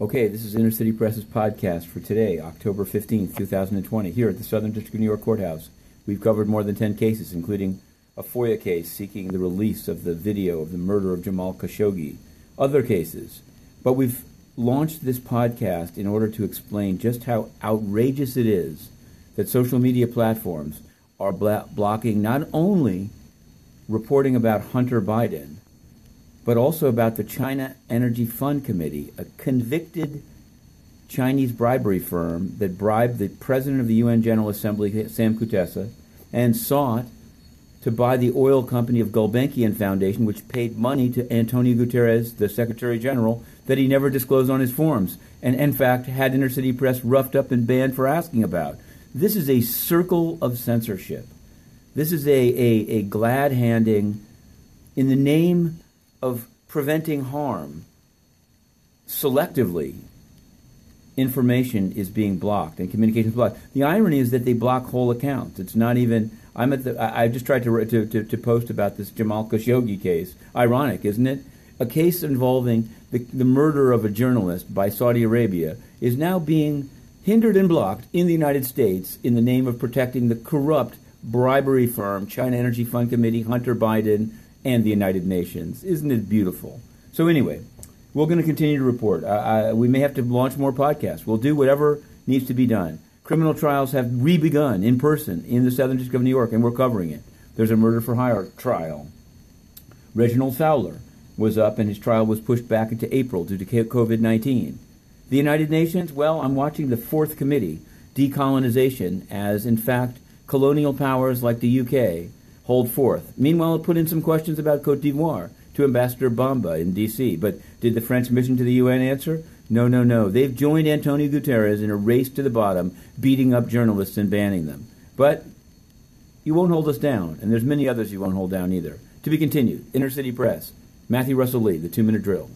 Okay, this is Inner City Press's podcast for today, October 15th, 2020, here at the Southern District of New York Courthouse. We've covered more than 10 cases, including a FOIA case seeking the release of the video of the murder of Jamal Khashoggi, other cases. But we've launched this podcast in order to explain just how outrageous it is that social media platforms are bla- blocking not only reporting about Hunter Biden, but also about the China Energy Fund Committee, a convicted Chinese bribery firm that bribed the president of the UN General Assembly, Sam Kutesa, and sought to buy the oil company of Gulbenkian Foundation, which paid money to Antonio Guterres, the Secretary General, that he never disclosed on his forms, and in fact had Inner City Press roughed up and banned for asking about. This is a circle of censorship. This is a, a, a glad handing in the name of preventing harm, selectively, information is being blocked and communication is blocked. The irony is that they block whole accounts. It's not even. I'm at the. I, I just tried to, to, to, to post about this Jamal Khashoggi case. Ironic, isn't it? A case involving the, the murder of a journalist by Saudi Arabia is now being hindered and blocked in the United States in the name of protecting the corrupt bribery firm, China Energy Fund Committee, Hunter Biden, and the United Nations. Isn't it beautiful? So, anyway, we're going to continue to report. Uh, we may have to launch more podcasts. We'll do whatever needs to be done. Criminal trials have re-begun in person in the Southern District of New York, and we're covering it. There's a murder for hire trial. Reginald Fowler was up, and his trial was pushed back into April due to COVID 19. The United Nations, well, I'm watching the fourth committee, decolonization, as in fact colonial powers like the UK hold forth. Meanwhile, it put in some questions about Cote d'Ivoire to Ambassador Bamba in D.C. But did the French mission to the UN answer? No, no, no. They've joined Antonio Guterres in a race to the bottom, beating up journalists and banning them. But you won't hold us down, and there's many others you won't hold down either. To be continued. Inner City Press. Matthew Russell Lee, the two minute drill.